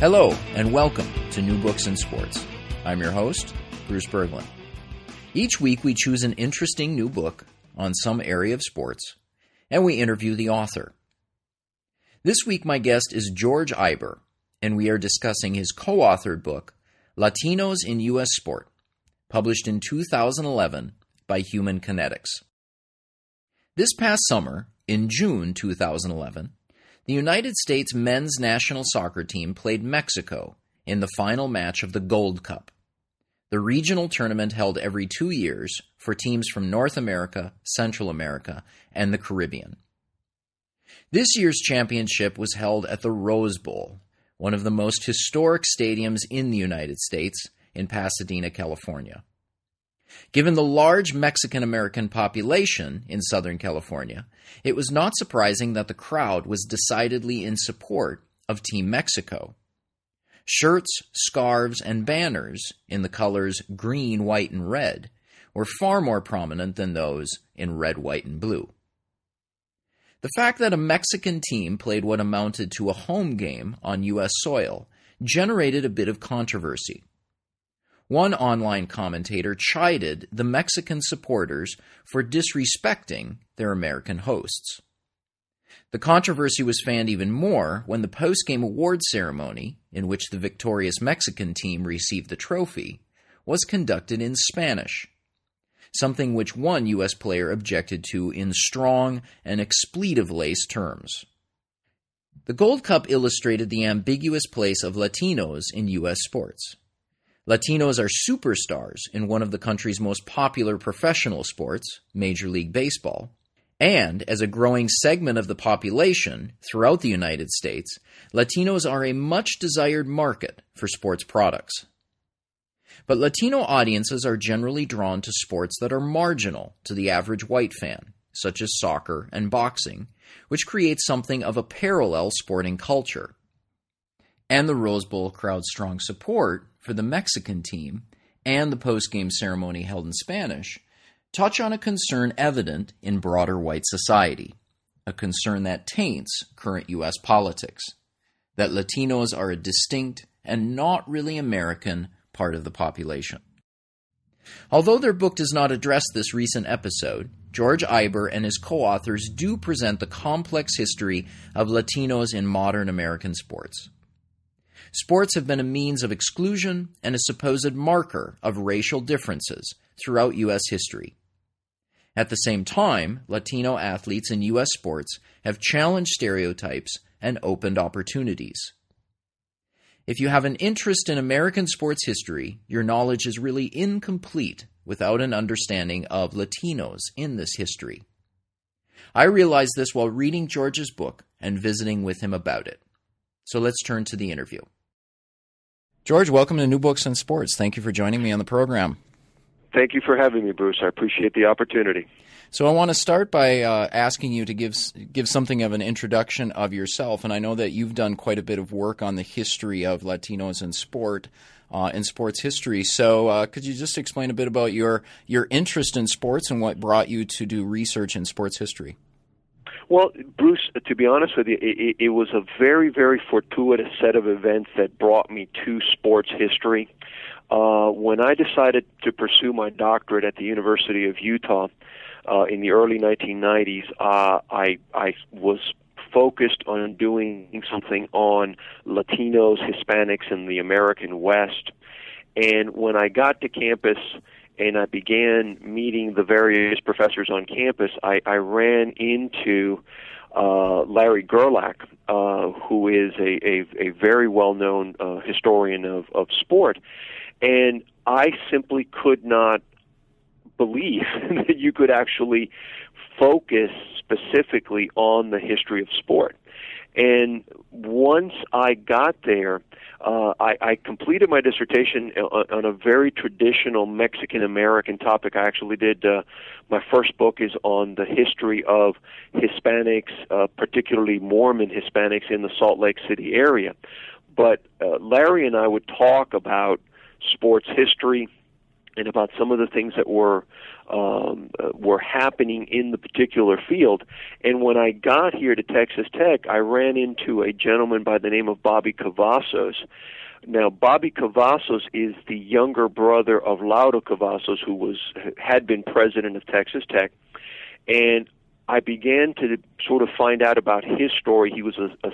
Hello, and welcome to New Books in Sports. I'm your host, Bruce Berglund. Each week, we choose an interesting new book on some area of sports, and we interview the author. This week, my guest is George Iber, and we are discussing his co authored book, Latinos in U.S. Sport, published in 2011 by Human Kinetics. This past summer, in June 2011, the United States men's national soccer team played Mexico in the final match of the Gold Cup, the regional tournament held every two years for teams from North America, Central America, and the Caribbean. This year's championship was held at the Rose Bowl, one of the most historic stadiums in the United States, in Pasadena, California. Given the large Mexican American population in Southern California, it was not surprising that the crowd was decidedly in support of Team Mexico. Shirts, scarves, and banners in the colors green, white, and red were far more prominent than those in red, white, and blue. The fact that a Mexican team played what amounted to a home game on U.S. soil generated a bit of controversy. One online commentator chided the Mexican supporters for disrespecting their American hosts. The controversy was fanned even more when the post-game award ceremony, in which the victorious Mexican team received the trophy, was conducted in Spanish, something which one U.S. player objected to in strong and expletive laced terms. The Gold Cup illustrated the ambiguous place of Latinos in U.S. sports. Latinos are superstars in one of the country's most popular professional sports, Major League Baseball. And as a growing segment of the population throughout the United States, Latinos are a much desired market for sports products. But Latino audiences are generally drawn to sports that are marginal to the average white fan, such as soccer and boxing, which creates something of a parallel sporting culture. And the Rose Bowl crowd's strong support for the Mexican team and the post-game ceremony held in Spanish touch on a concern evident in broader white society, a concern that taints current U.S. politics, that Latinos are a distinct and not really American part of the population. Although their book does not address this recent episode, George Iber and his co authors do present the complex history of Latinos in modern American sports. Sports have been a means of exclusion and a supposed marker of racial differences throughout U.S. history. At the same time, Latino athletes in U.S. sports have challenged stereotypes and opened opportunities. If you have an interest in American sports history, your knowledge is really incomplete without an understanding of Latinos in this history. I realized this while reading George's book and visiting with him about it. So let's turn to the interview. George, welcome to New Books in Sports. Thank you for joining me on the program. Thank you for having me, Bruce. I appreciate the opportunity. So I want to start by uh, asking you to give give something of an introduction of yourself, and I know that you've done quite a bit of work on the history of Latinos in sport, uh, in sports history. So uh, could you just explain a bit about your your interest in sports and what brought you to do research in sports history? Well, Bruce, to be honest with you, it, it was a very, very fortuitous set of events that brought me to sports history. Uh, when I decided to pursue my doctorate at the University of Utah uh, in the early 1990s, uh, I, I was focused on doing something on Latinos, Hispanics, in the American West. And when I got to campus, and I began meeting the various professors on campus, I, I ran into uh, Larry Gerlach, uh, who is a, a, a very well known uh, historian of, of sport. And I simply could not believe that you could actually focus specifically on the history of sport. And once I got there, uh, I, I completed my dissertation on, a very traditional Mexican American topic. I actually did. Uh, my first book is on the history of Hispanics, uh, particularly Mormon Hispanics in the Salt Lake City area. But uh, Larry and I would talk about sports history and about some of the things that were um, uh, were happening in the particular field. And when I got here to Texas Tech, I ran into a gentleman by the name of Bobby Cavazos. Now, Bobby Cavazos is the younger brother of Lauro Cavazos, who was had been president of Texas Tech, and I began to sort of find out about his story. He was a, a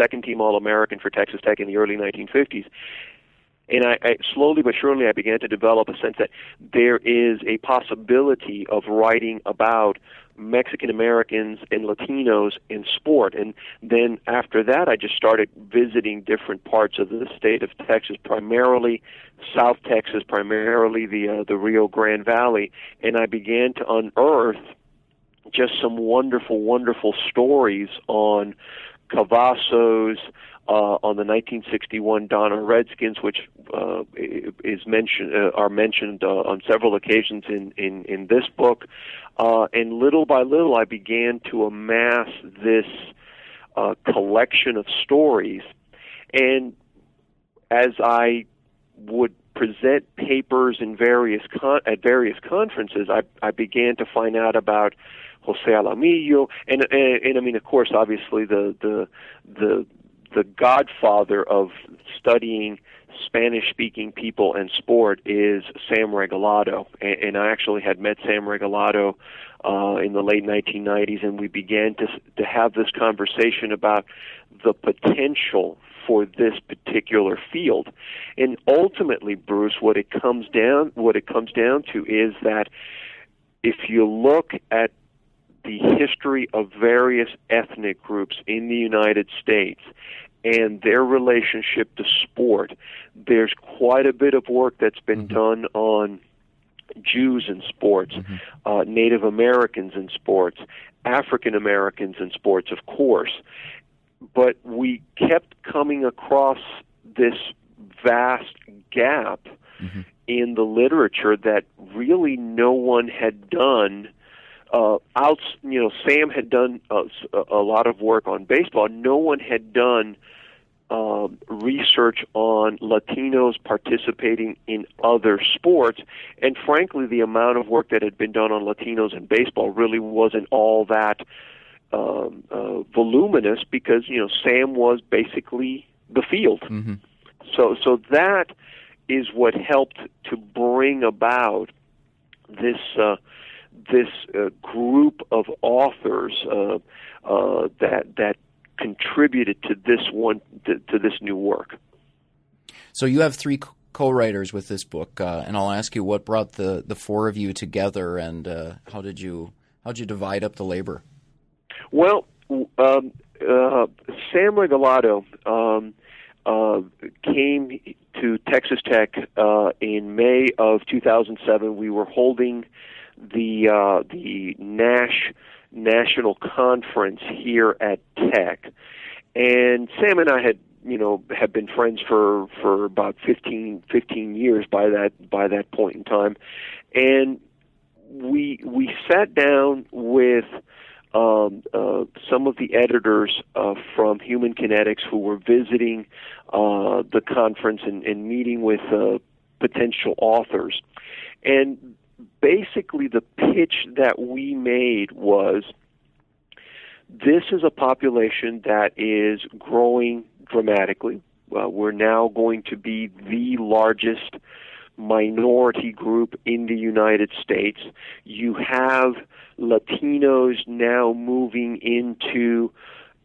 second team All American for Texas Tech in the early 1950s and I, I slowly but surely I began to develop a sense that there is a possibility of writing about Mexican Americans and Latinos in sport. And then after that, I just started visiting different parts of the state of Texas, primarily South Texas, primarily the uh, the Rio Grande Valley, and I began to unearth just some wonderful, wonderful stories on Cavazos, uh, on the 1961 Donna Redskins, which uh, is mentioned uh, are mentioned uh, on several occasions in in, in this book. Uh, and little by little, I began to amass this uh, collection of stories. And as I would present papers in various con- at various conferences, I, I began to find out about Jose Alamillo, and, and and I mean, of course, obviously the the the the godfather of studying Spanish speaking people and sport is Sam Regalado. And, and I actually had met Sam Regalado uh, in the late 1990s, and we began to, to have this conversation about the potential for this particular field. And ultimately, Bruce, what it comes down what it comes down to is that if you look at the history of various ethnic groups in the United States and their relationship to sport. There's quite a bit of work that's been mm-hmm. done on Jews in sports, mm-hmm. uh, Native Americans in sports, African Americans in sports, of course. But we kept coming across this vast gap mm-hmm. in the literature that really no one had done uh, out, you know, Sam had done uh, a lot of work on baseball. No one had done uh, research on Latinos participating in other sports, and frankly, the amount of work that had been done on Latinos in baseball really wasn't all that um, uh, voluminous because you know Sam was basically the field. Mm-hmm. So, so that is what helped to bring about this. Uh, this uh, group of authors uh, uh, that that contributed to this one to, to, this new work. So you have three co-writers with this book, uh, and I'll ask you what brought the, the four of you together, and uh, how did you how did you divide up the labor? Well, um, uh, Sam Regalado um, came to Texas Tech in May of 2007. We were holding the uh, the NASSH national conference here at Tech, and Sam and I had you know have been friends for for about 15, 15 years by that by that point in time, and we we sat down with um, uh, some of the editors uh, from Human Kinetics who were visiting uh, the conference and, and meeting with uh, potential authors. And basically the pitch that we made was this is a population that is growing dramatically. Uh, we're now going to be the largest minority group in the United States. You have Latinos now moving into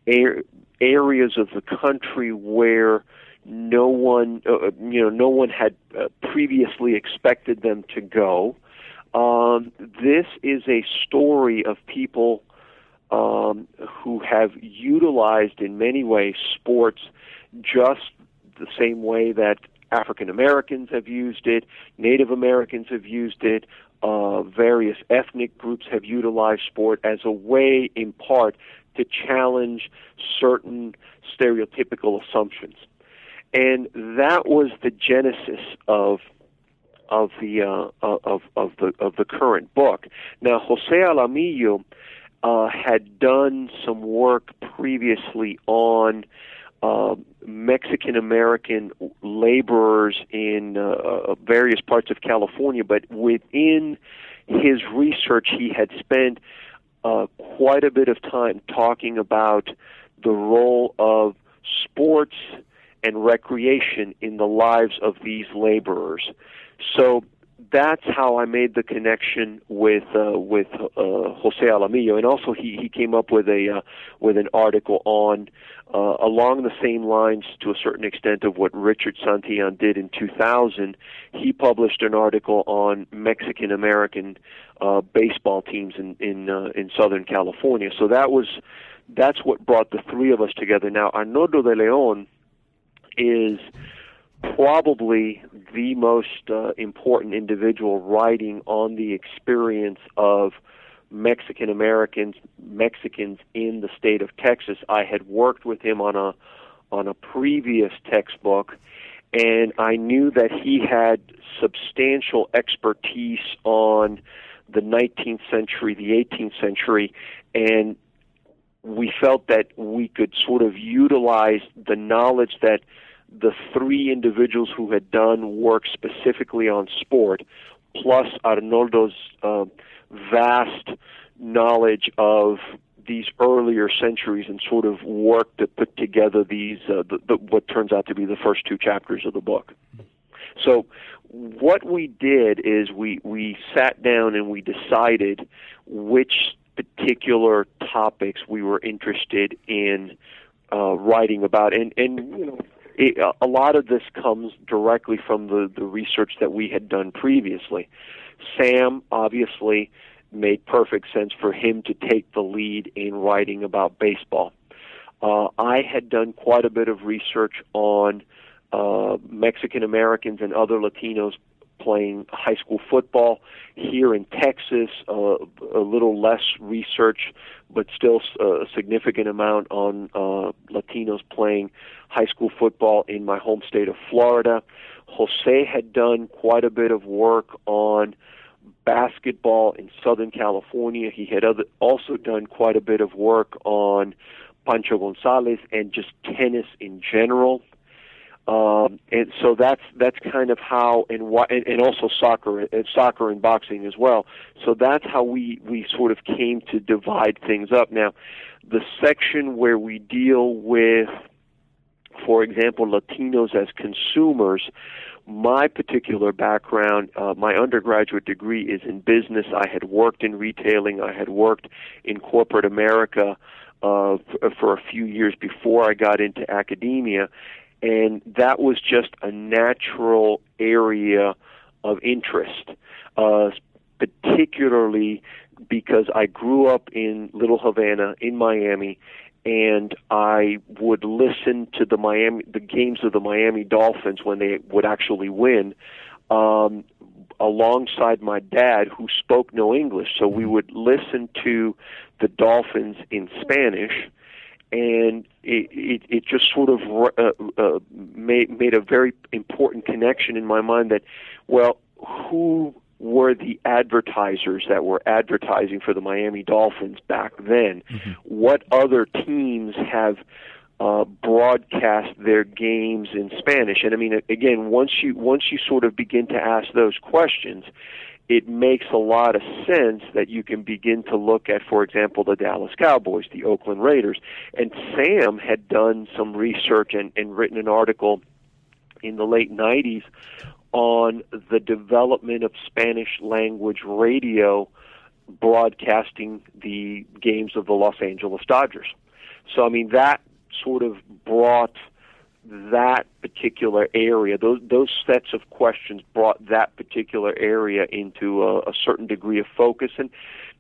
areas of the country where no one, uh, you know, no one had uh, previously expected them to go. Um, this is a story of people um, who have utilized, in many ways, sports just the same way that African Americans have used it, Native Americans have used it, uh, various ethnic groups have utilized sport as a way, in part, to challenge certain stereotypical assumptions. And that was the genesis of of the uh, of of the of the current book. Now, Jose Alamillo uh, had done some work previously on uh, Mexican American laborers in uh, uh, various parts of California, but within his research, he had spent uh, quite a bit of time talking about the role of sports and recreation in the lives of these laborers. So that's how I made the connection with uh, with uh, Jose Alamillo, and also he, he came up with a uh, with an article on uh, along the same lines to a certain extent of what Richard Santillan did in 2000. He published an article on Mexican American uh, baseball teams in in uh, in Southern California. So that was that's what brought the three of us together. Now Arnoldo de Leon is probably the most uh, important individual writing on the experience of Mexican Americans, Mexicans in the state of Texas. I had worked with him on a on a previous textbook, and I knew that he had substantial expertise on the 19th century, the 18th century, and we felt that we could sort of utilize the knowledge that the three individuals who had done work specifically on sport, plus Arnoldo's uh, vast knowledge of these earlier centuries and sort of work to put together these uh, the, the, what turns out to be the first two chapters of the book. So what we did is we we sat down and we decided which particular topics we were interested in uh, writing about, and and you know it, a lot of this comes directly from the, the research that we had done previously. Sam obviously made perfect sense for him to take the lead in writing about baseball. Uh, I had done quite a bit of research on uh, Mexican Americans and other Latinos playing high school football here in Texas. Uh, a little less research, but still uh, a significant amount on uh, Latinos playing high school football in my home state of Florida. Jose had done quite a bit of work on basketball in Southern California. He had other, also done quite a bit of work on Pancho Gonzalez and just tennis in general. Um, and so that's that's kind of how and why and, and also soccer and soccer and boxing as well. So that's how we we sort of came to divide things up. Now, the section where we deal with, for example, Latinos as consumers. My particular background, uh, my undergraduate degree is in business. I had worked in retailing. I had worked in corporate America uh, for a few years before I got into academia and that was just a natural area of interest, uh, particularly because I grew up in Little Havana in Miami, and I would listen to the Miami the games of the Miami Dolphins when they would actually win. Um, alongside my dad who spoke no English so we would listen to the Dolphins in Spanish and it, it, it just sort of uh, uh, made made a very important connection in my mind that well who were the advertisers that were advertising for the Miami Dolphins back then mm-hmm. what other teams have uh, broadcast their games in Spanish and I mean again once you once you sort of begin to ask those questions it makes a lot of sense that you can begin to look at, for example, the Dallas Cowboys, the Oakland Raiders. And Sam had done some research and, and written an article in the late 90s on the development of Spanish language radio broadcasting the games of the Los Angeles Dodgers. So, I mean, that sort of brought that particular area, those those sets of questions brought that particular area into a, a certain degree of focus. And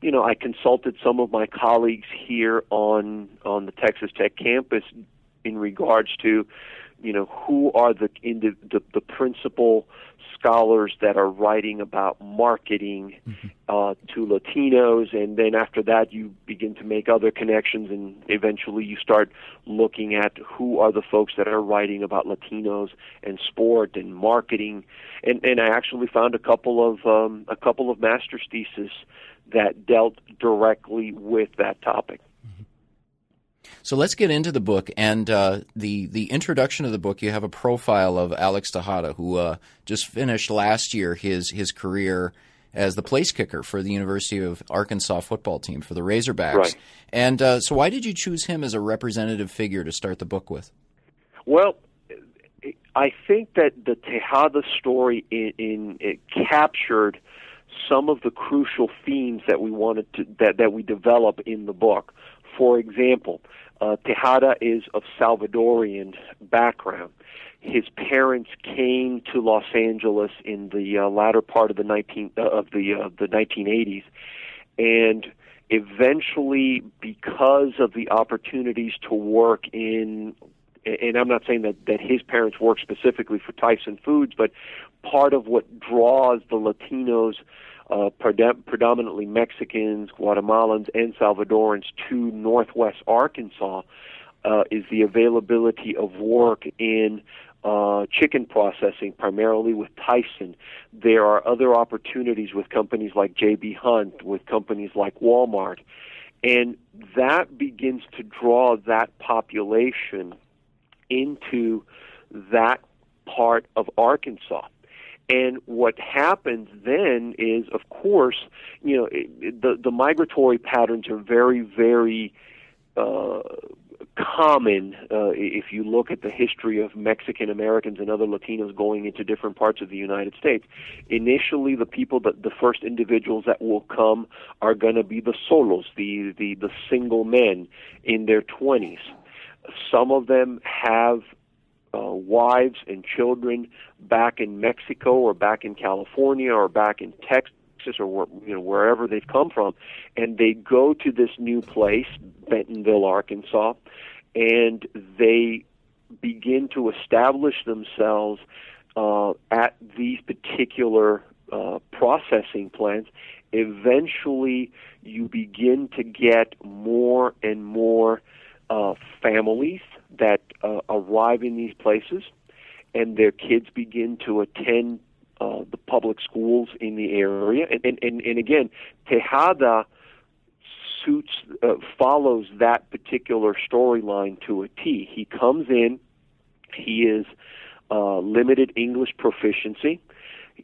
you know, I consulted some of my colleagues here on on the Texas Tech campus in regards to you know, who are the the, the, the principal scholars that are writing about marketing mm-hmm. uh, to Latinos, and then after that, you begin to make other connections, and eventually you start looking at who are the folks that are writing about Latinos and sport and marketing, and and I actually found a couple of um, a couple of master's theses that dealt directly with that topic. So let's get into the book and uh, the the introduction of the book. You have a profile of Alex Tejada, who uh, just finished last year his his career as the place kicker for the University of Arkansas football team for the Razorbacks. Right. And uh, so, why did you choose him as a representative figure to start the book with? Well, I think that the Tejada story in, in it captured some of the crucial themes that we wanted to that that we develop in the book. For example, uh, Tejada is of Salvadorian background. His parents came to Los Angeles in the uh, latter part of the 19 uh, of the uh, the 1980s, and eventually, because of the opportunities to work in and I'm not saying that, that his parents work specifically for Tyson Foods, but part of what draws the Latinos uh, predominantly Mexicans, Guatemalans, and Salvadorans to northwest Arkansas uh, is the availability of work in uh, chicken processing, primarily with Tyson. There are other opportunities with companies like J.B. Hunt, with companies like Walmart. And that begins to draw that population into that part of Arkansas. And what happens then is, of course, you know, the the migratory patterns are very, very uh, common uh, if you look at the history of Mexican Americans and other Latinos going into different parts of the United States. Initially, the people that the first individuals that will come are going to be the solos, the the the single men in their twenties. Some of them have uh, wives and children back in Mexico or back in California or back in Texas or you know wherever they've come from, and they go to this new place, Bentonville, Arkansas, and they begin to establish themselves uh, at these particular uh, processing plants. Eventually, you begin to get more and more uh, families that uh, arrive in these places and their kids begin to attend uh, the public schools in the area. And, and, and, and again, Tejada suits, uh, follows that particular storyline to a T. He comes in, he is uh, limited English proficiency.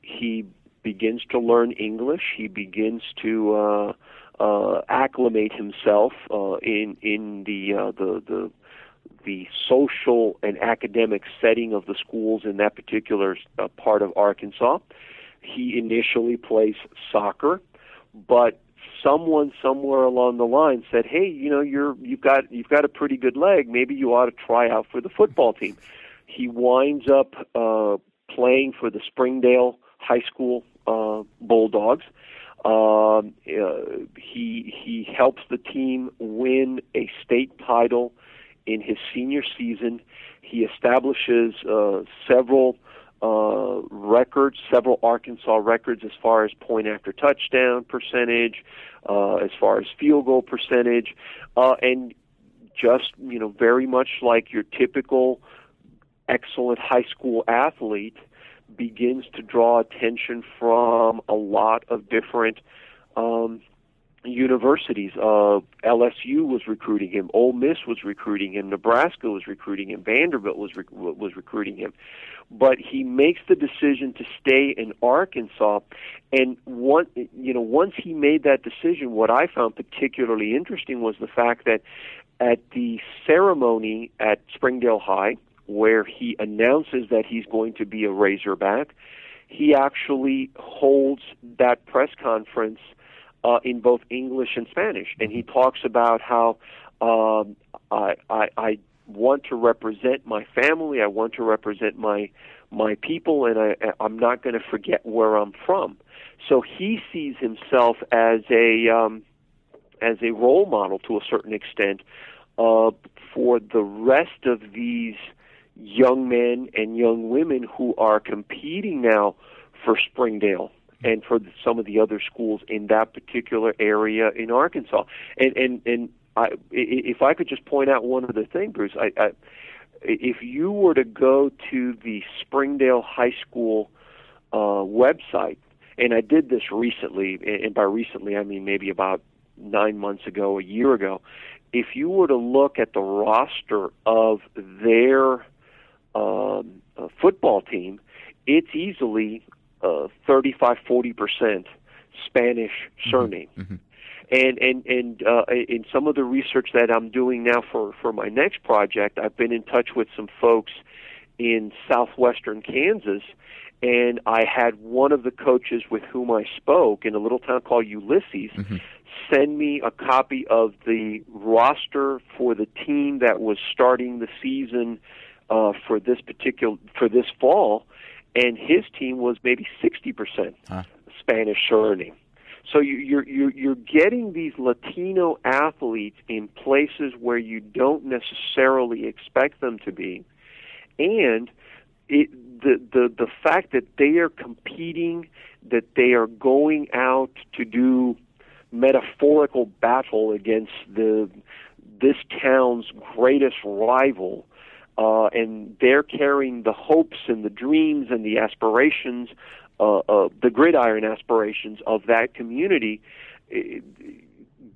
He begins to learn English. He begins to uh, uh, acclimate himself uh, in in the uh, the the the social and academic setting of the schools in that particular uh, part of Arkansas. He initially plays soccer, but someone somewhere along the line said, "Hey, you know, you're you've got you've got a pretty good leg. Maybe you ought to try out for the football team." He winds up uh, playing for the Springdale High School uh, Bulldogs. Um, uh, he he helps the team win a state title in his senior season. He establishes uh, several uh, records, several Arkansas records as far as point after touchdown percentage, uh, as far as field goal percentage, uh, and just you know very much like your typical excellent high school athlete begins to draw attention from a lot of different um, universities. Uh, LSU was recruiting him. Ole Miss was recruiting him. Nebraska was recruiting him. Vanderbilt was rec- was recruiting him. But he makes the decision to stay in Arkansas. And one, you know, once he made that decision, what I found particularly interesting was the fact that at the ceremony at Springdale High, where he announces that he's going to be a Razorback, he actually holds that press conference uh, in both English and Spanish, and he talks about how um, I, I, I want to represent my family, I want to represent my my people, and I, I'm not going to forget where I'm from. So he sees himself as a um, as a role model to a certain extent uh, for the rest of these young men and young women who are competing now for Springdale and for some of the other schools in that particular area in Arkansas. And and and I, if I could just point out one other thing, Bruce, I, I if you were to go to the Springdale High School uh, website, and I did this recently, and by recently I mean maybe about nine months ago, a year ago, if you were to look at the roster of their um, uh, football team, it's easily uh, 35, 40 percent Spanish mm-hmm. surname. Mm-hmm. And and and uh, in some of the research that I'm doing now for for my next project, I've been in touch with some folks in southwestern Kansas, and I had one of the coaches with whom I spoke in a little town called Ulysses mm-hmm. send me a copy of the roster for the team that was starting the season uh, for this particular for this fall, and his team was maybe sixty percent huh. Spanish surname. So you, you're you're you're getting these Latino athletes in places where you don't necessarily expect them to be, and it, the the the fact that they are competing, that they are going out to do metaphorical battle against the this town's greatest rival, uh, and they're carrying the hopes and the dreams and the aspirations uh, uh, the gridiron aspirations of that community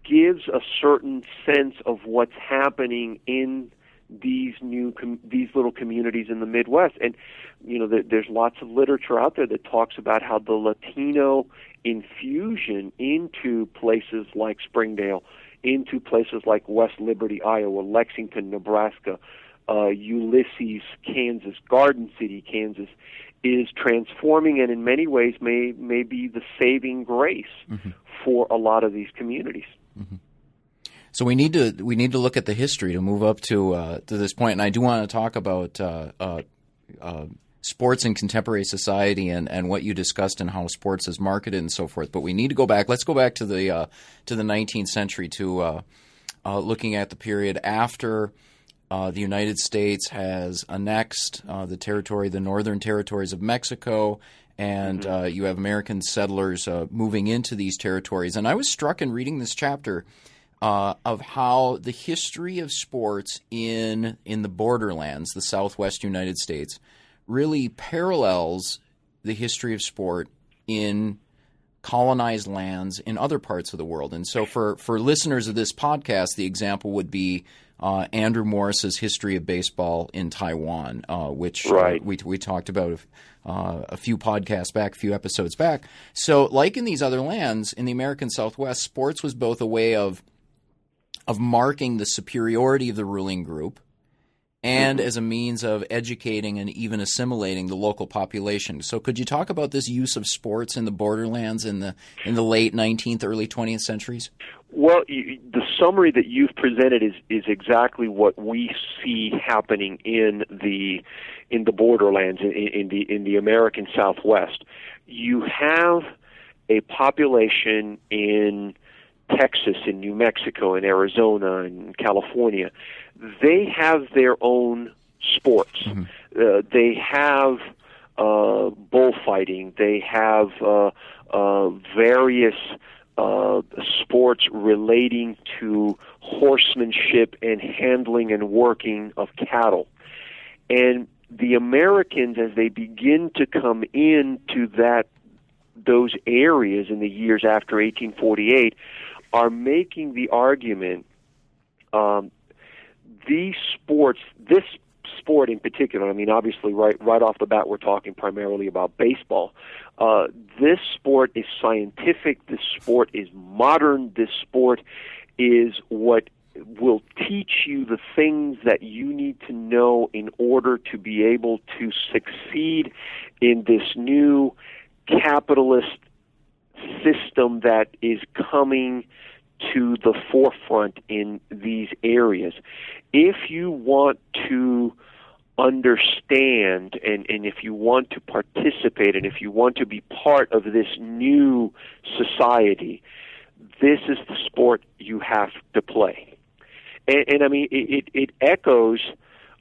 gives a certain sense of what's happening in these new com- these little communities in the Midwest. And you know, the, there's lots of literature out there that talks about how the Latino infusion into places like Springdale, into places like West Liberty, Iowa, Lexington, Nebraska, uh, Ulysses, Kansas, Garden City, Kansas, is transforming and in many ways may may be the saving grace mm-hmm. for a lot of these communities. Mm-hmm. So we need to we need to look at the history to move up to uh, to this point, and I do want to talk about uh, uh, uh, sports in contemporary society and, and what you discussed and how sports is marketed and so forth. But we need to go back. Let's go back to the uh, to the 19th century to uh, looking at the period after uh, the United States has annexed uh, the territory, the northern territories of Mexico, and mm-hmm. uh, you have American settlers uh, moving into these territories. And I was struck in reading this chapter uh, of how the history of sports in in the borderlands, the Southwest United States, really parallels the history of sport in colonized lands in other parts of the world. And so, for for listeners of this podcast, the example would be uh, Andrew Morris's History of Baseball in Taiwan, uh, which uh, right. we, we talked about uh, a few podcasts back, a few episodes back. So, like in these other lands, in the American Southwest, sports was both a way of of marking the superiority of the ruling group and mm-hmm. as a means of educating and even assimilating the local population. So, could you talk about this use of sports in the borderlands in the in the late 19th, early 20th centuries? Well, you, the summary that you've presented is is exactly what we see happening in the in the borderlands in, in the in the American Southwest. You have a population in Texas, in New Mexico, in Arizona, and California. They have their own sports. Mm-hmm. Uh, they have uh, bullfighting. They have uh, uh, various uh, sports relating to horsemanship and handling and working of cattle. And the Americans, as they begin to come into that those areas in the years after 1848, are making the argument um, these sports, this sport in particular, I mean, obviously, right right off the bat, we're talking primarily about baseball. Uh, this sport is scientific. This sport is modern. This sport is what will teach you the things that you need to know in order to be able to succeed in this new capitalist system that is coming to the forefront in these areas. If you want to understand and, and if you want to participate and if you want to be part of this new society, this is the sport you have to play. And, and I mean, it, it, it echoes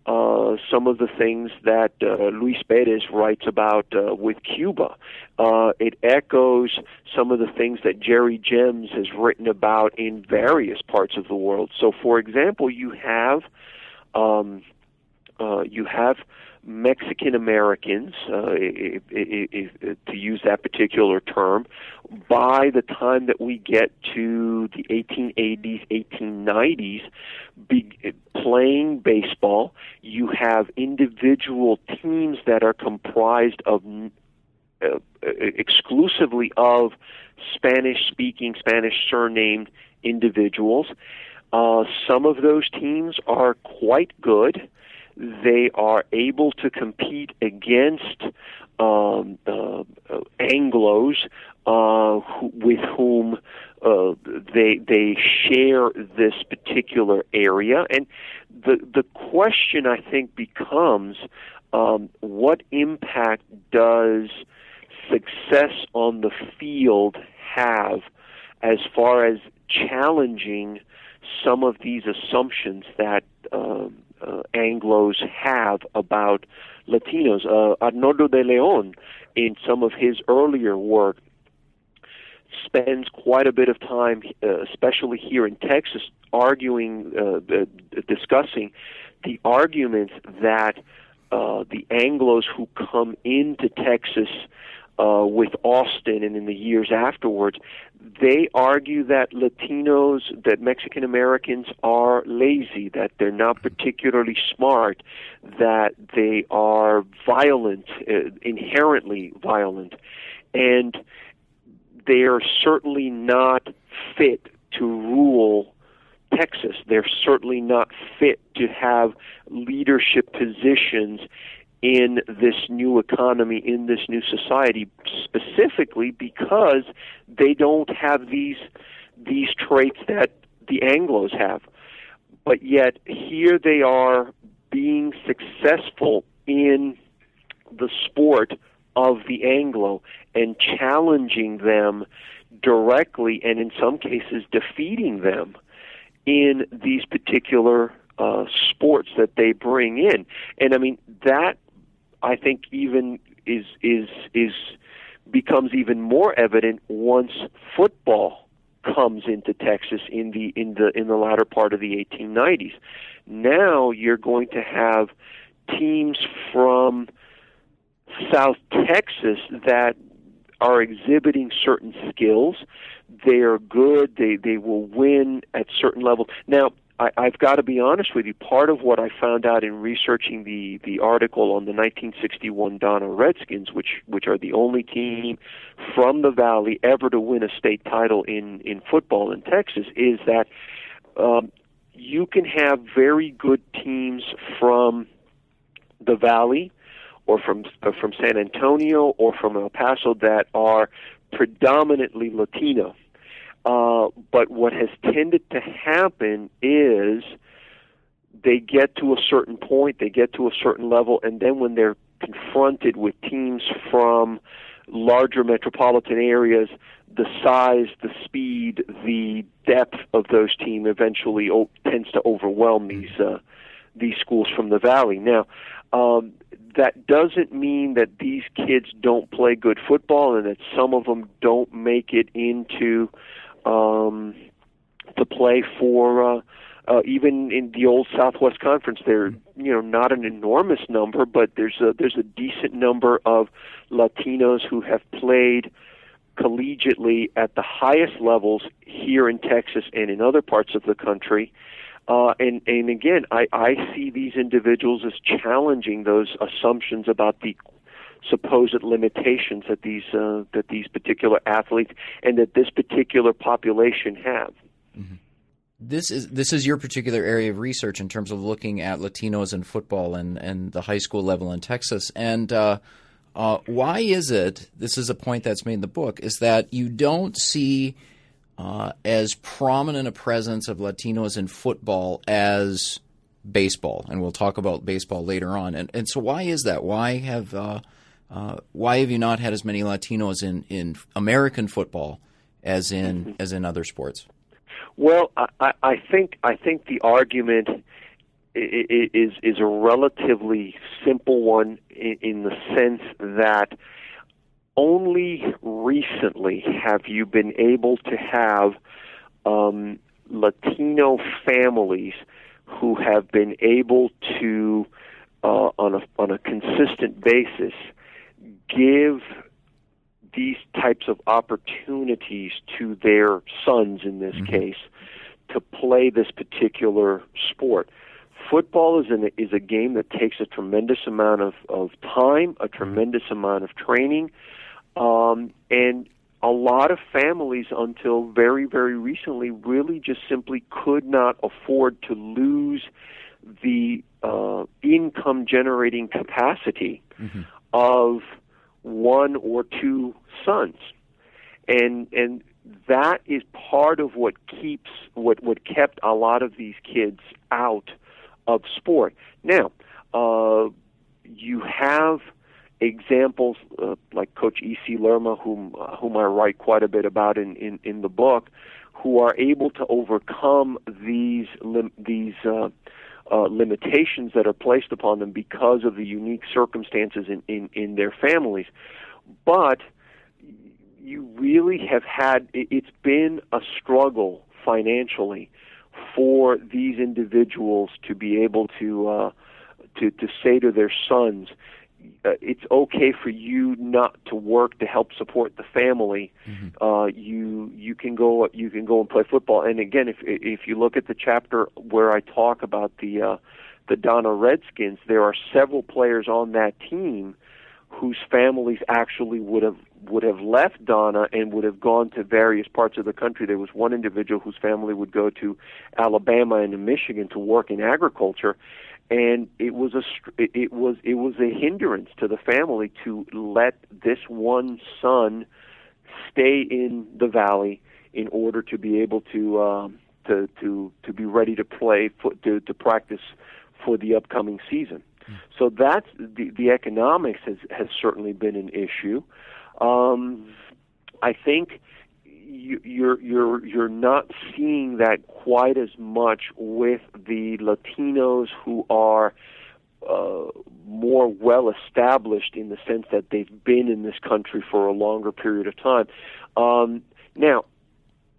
uh, some of the things that uh, Luis Perez writes about uh, with Cuba. Uh, it echoes some of the things that Jerry Gems has written about in various parts of the world. So, for example, you have um, uh, you have Mexican Americans, uh, to use that particular term, by the time that we get to the 1880s, 1890s, be, playing baseball, you have individual teams that are comprised of uh, exclusively of Spanish speaking, Spanish surnamed individuals. Uh, some of those teams are quite good they are able to compete against um, uh, Anglo's uh, who, with whom uh, they they share this particular area, and the the question I think becomes um, what impact does success on the field have as far as challenging some of these assumptions that um, uh, Anglos have about Latinos. Uh, Arnoldo de Leon, in some of his earlier work, spends quite a bit of time, uh, especially here in Texas, arguing, uh, discussing the arguments that uh, the Anglos who come into Texas uh, with Austin and in the years afterwards, they argue that Latinos, that Mexican Americans are lazy, that they're not particularly smart, that they are violent, uh, inherently violent, and they are certainly not fit to rule Texas. They're certainly not fit to have leadership positions in this new economy, in this new society, specifically because they don't have these these traits that the Anglos have. But yet here they are being successful in the sport of the Anglo and challenging them directly and in some cases defeating them in these particular uh, sports that they bring in. And I mean that I think even is is is becomes even more evident once football comes into Texas in the in the in the latter part of the 1890s. Now you're going to have teams from South Texas that are exhibiting certain skills. They are good. They they will win at certain levels. Now I, I've got to be honest with you. Part of what I found out in researching the the article on the 1961 Donna Redskins, which which are the only team from the Valley ever to win a state title in in football in Texas, is that um, you can have very good teams from the Valley, or from uh, from San Antonio, or from El Paso that are predominantly Latino uh, but what has tended to happen is they get to a certain point, they get to a certain level, and then when they're confronted with teams from larger metropolitan areas, the size, the speed, the depth of those teams eventually o- tends to overwhelm these uh, these schools from the valley. Now, um, that doesn't mean that these kids don't play good football and that some of them don't make it into um, to play for uh, uh, even in the old Southwest Conference. They're you know not an enormous number, but there's a there's a decent number of Latinos who have played collegiately at the highest levels here in Texas and in other parts of the country. Uh, and and again, I, I see these individuals as challenging those assumptions about the supposed limitations that these uh, that these particular athletes and that this particular population have. Mm-hmm. This is this is your particular area of research in terms of looking at Latinos in football and, and the high school level in Texas. And uh, uh, why is it? This is a point that's made in the book: is that you don't see uh, as prominent a presence of Latinos in football as baseball, and we'll talk about baseball later on. And and so why is that? Why have uh, why have you not had as many Latinos in, in American football as in mm-hmm. as in other sports? Well, I, I think I think the argument is is a relatively simple one in, in the sense that only recently have you been able to have um, Latino families who have been able to, uh, on a on a consistent basis, give these types of opportunities to their sons in this mm-hmm. case to play this particular sport. Football is an, is a game that takes a tremendous amount of, of time, a tremendous amount of training, um, and a lot of families until very very recently really just simply could not afford to lose the uh, income generating capacity mm-hmm. of one or two sons and and that is part of what keeps what what kept a lot of these kids out of sport now uh, you have examples uh, like Coach E.C. Lerma, whom uh, whom I write quite a bit about in, in, in the book, who are able to overcome these these uh, uh, limitations that are placed upon them because of the unique circumstances in, in, in their families. But you really have had it's been a struggle financially for these individuals to be able to uh, to to say to their sons, uh, it's okay for you not to work to help support the family. Mm-hmm. Uh, you you can go you can go and play football. And again, if if you look at the chapter where I talk about the uh, the Donna Redskins, there are several players on that team whose families actually would have would have left Donna and would have gone to various parts of the country. There was one individual whose family would go to Alabama and to Michigan to work in agriculture, and it was a it was it was a hindrance to the family to let this one son stay in the valley in order to be able to um, to to to be ready to play for, to to practice for the upcoming season. Mm. So that's the the economics has has certainly been an issue. Um, I think you, you're you're you're not seeing that quite as much with the Latinos who are uh, more well established in the sense that they've been in this country for a longer period of time. Um, now,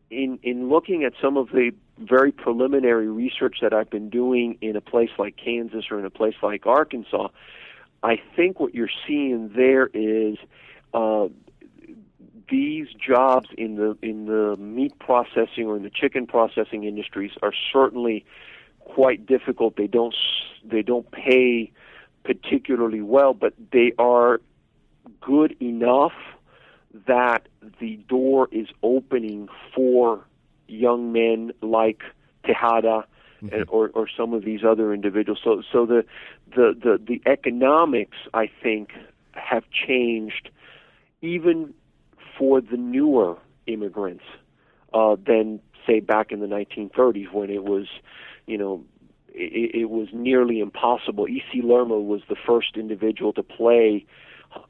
in in looking at some of the very preliminary research that I've been doing in a place like Kansas or in a place like Arkansas, I think what you're seeing there is uh, these jobs in the in the meat processing or in the chicken processing industries are certainly quite difficult. They don't they don't pay particularly well, but they are good enough that the door is opening for young men like Tejada mm-hmm. and, or, or some of these other individuals. So, so the, the, the, the economics, I think, have changed even for the newer immigrants uh, than say back in the 1930s when it was, you know, it, it was nearly impossible. E.C. Lerma was the first individual to play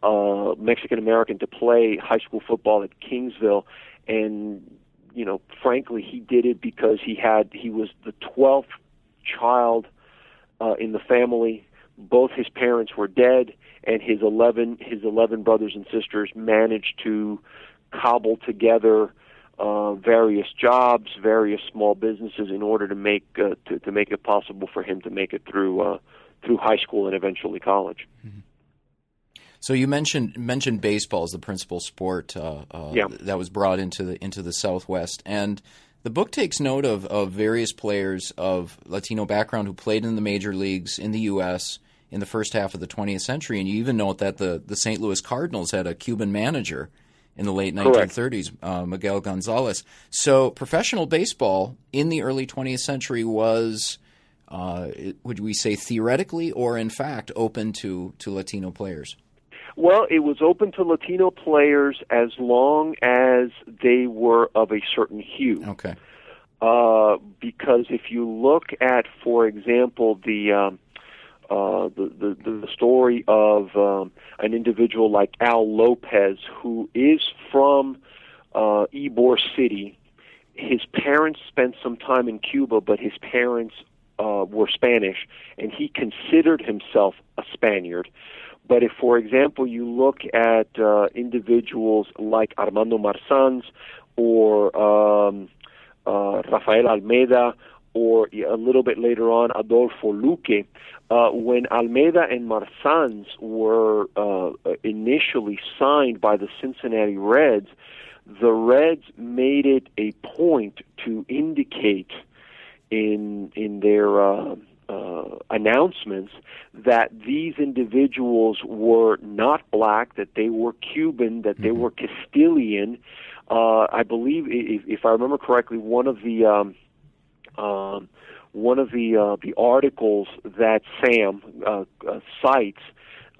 uh, Mexican American to play high school football at Kingsville, and you know, frankly, he did it because he had he was the 12th child uh, in the family. Both his parents were dead and his 11 his 11 brothers and sisters managed to cobble together uh, various jobs, various small businesses in order to make uh, to, to make it possible for him to make it through uh, through high school and eventually college. Mm-hmm. So you mentioned mentioned baseball as the principal sport uh, uh, yeah. that was brought into the into the Southwest, and the book takes note of, of various players of Latino background who played in the major leagues in the U.S in the first half of the 20th century. And you even note that the, the St. Louis Cardinals had a Cuban manager in the late 1930s, uh, Miguel Gonzalez. So professional baseball in the early 20th century was, uh, would we say theoretically or in fact, open to, to Latino players? Well, it was open to Latino players as long as they were of a certain hue. Okay. Uh, because if you look at, for example, the um, uh, the, the the story of um, an individual like Al Lopez, who is from uh, Ybor City. His parents spent some time in Cuba, but his parents uh, were Spanish, and he considered himself a Spaniard. But if, for example, you look at uh, individuals like Armando Marsans or um, uh, Rafael Almeida, or a little bit later on, Adolfo Luque, uh, when Almeida and Marsans were uh, initially signed by the Cincinnati Reds, the Reds made it a point to indicate in in their uh, uh, announcements that these individuals were not black, that they were Cuban, that they mm-hmm. were Castilian. Uh, I believe, if, if I remember correctly, one of the um, um, one of the uh, the articles that Sam uh, uh, cites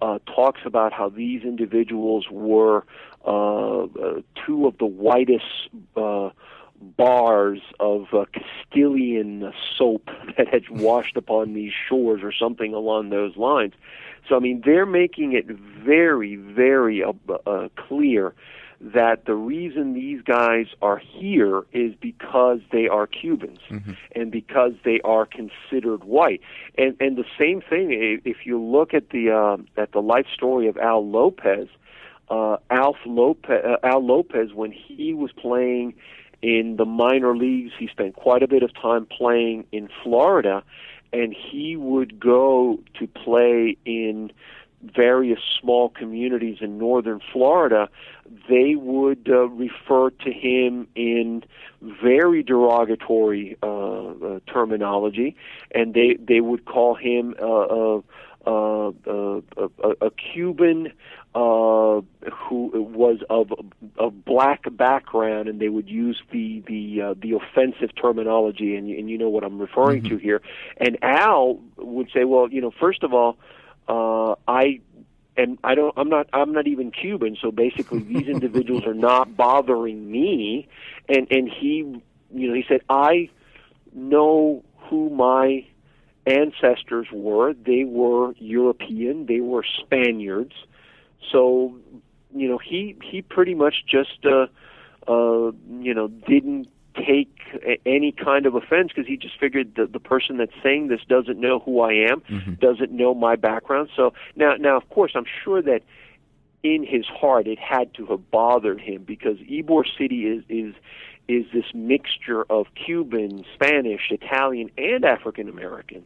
uh, talks about how these individuals were uh, uh, two of the whitest uh, bars of uh, Castilian soap that had washed upon these shores, or something along those lines. So, I mean, they're making it very, very uh, uh, clear that the reason these guys are here is because they are Cubans mm-hmm. and because they are considered white. And and the same thing if you look at the uh, at the life story of Al Lopez, uh, Alf Lopez, uh, Al Lopez when he was playing in the minor leagues, he spent quite a bit of time playing in Florida, and he would go to play in various small communities in northern Florida, they would uh, refer to him in very derogatory uh, uh, terminology, and they they would call him uh, uh, a, a Cuban uh, who was of a black background, and they would use the the uh, the offensive terminology, and, and you know what I'm referring mm-hmm. to here. And Al would say, well, you know, first of all, uh, I and I don't I'm not I'm not even Cuban, so basically these individuals are not bothering me. And and he you know he said I know who my ancestors were. They were European. They were Spaniards. So you know he he pretty much just uh uh you know didn't take any kind of offense because he just figured that the person that's saying this doesn't know who I am, mm-hmm. doesn't know my background. So now, now of course, I'm sure that in his heart it had to have bothered him because Ybor City is is is this mixture of Cuban, Spanish, Italian, and African American.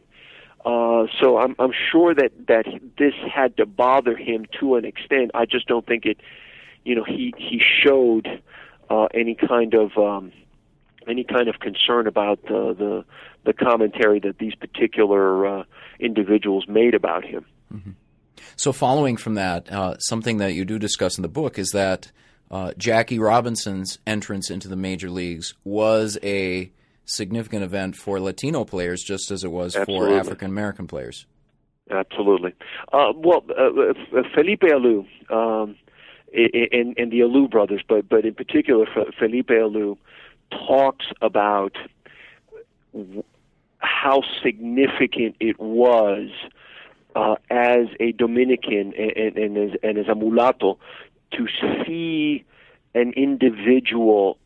Uh, so I'm I'm sure that that this had to bother him to an extent. I just don't think it, you know, he he showed uh, any kind of um, any kind of concern about the the, the commentary that these particular uh, individuals made about him. Mm-hmm. So, following from that, uh, something that you do discuss in the book is that uh, Jackie Robinson's entrance into the major leagues was a significant event for Latino players, just as it was Absolutely. for African American players. Absolutely. Uh, well, uh, uh, Felipe Alou um, and, and the Alou brothers, but but in particular Felipe Alou talks about how significant it was uh, as a Dominican and, and, as, and as a mulatto to see an individual